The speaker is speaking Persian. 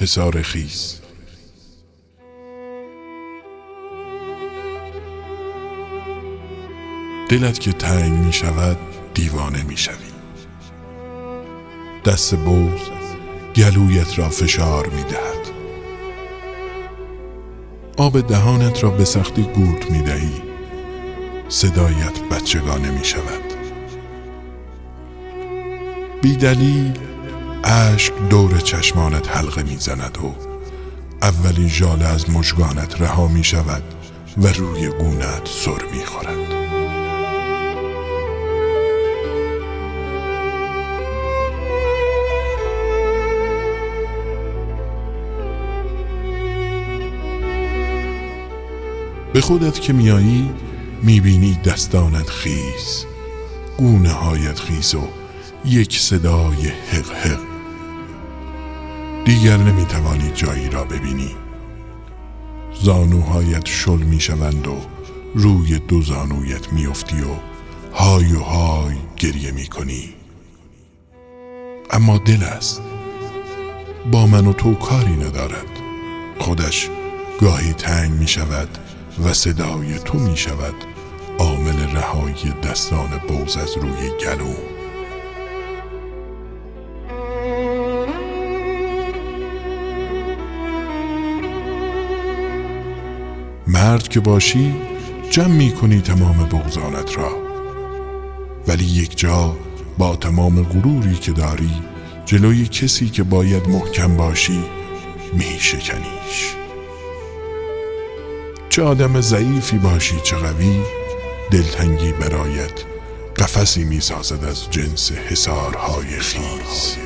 حسار خیز. دلت که تنگ می شود دیوانه می شوی. دست بوز گلویت را فشار می دهد. آب دهانت را به سختی گورت می دهی. صدایت بچگانه می شود. بی دلیل اشک دور چشمانت حلقه می زند و اولین ژاله از مژگانت رها می شود و روی گونت سر می خورد. به خودت که میایی می‌بینی دستانت خیز گونه هایت خیز و یک صدای حق حق دیگر نمی‌توانی جایی را ببینی. زانوهایت شل می‌شوند و روی دو زانویت میافتی و های و های گریه می‌کنی. اما دل است. با من و تو کاری ندارد. خودش گاهی تنگ می شود و صدای تو می شود عامل رهایی دستان بوز از روی گلو. مرد که باشی جمع می کنی تمام بغزانت را. ولی یک جا با تمام غروری که داری جلوی کسی که باید محکم باشی می شکنیش چه آدم ضعیفی باشی چه قوی دلتنگی برایت قفسی می سازد از جنس حسارهای خیز.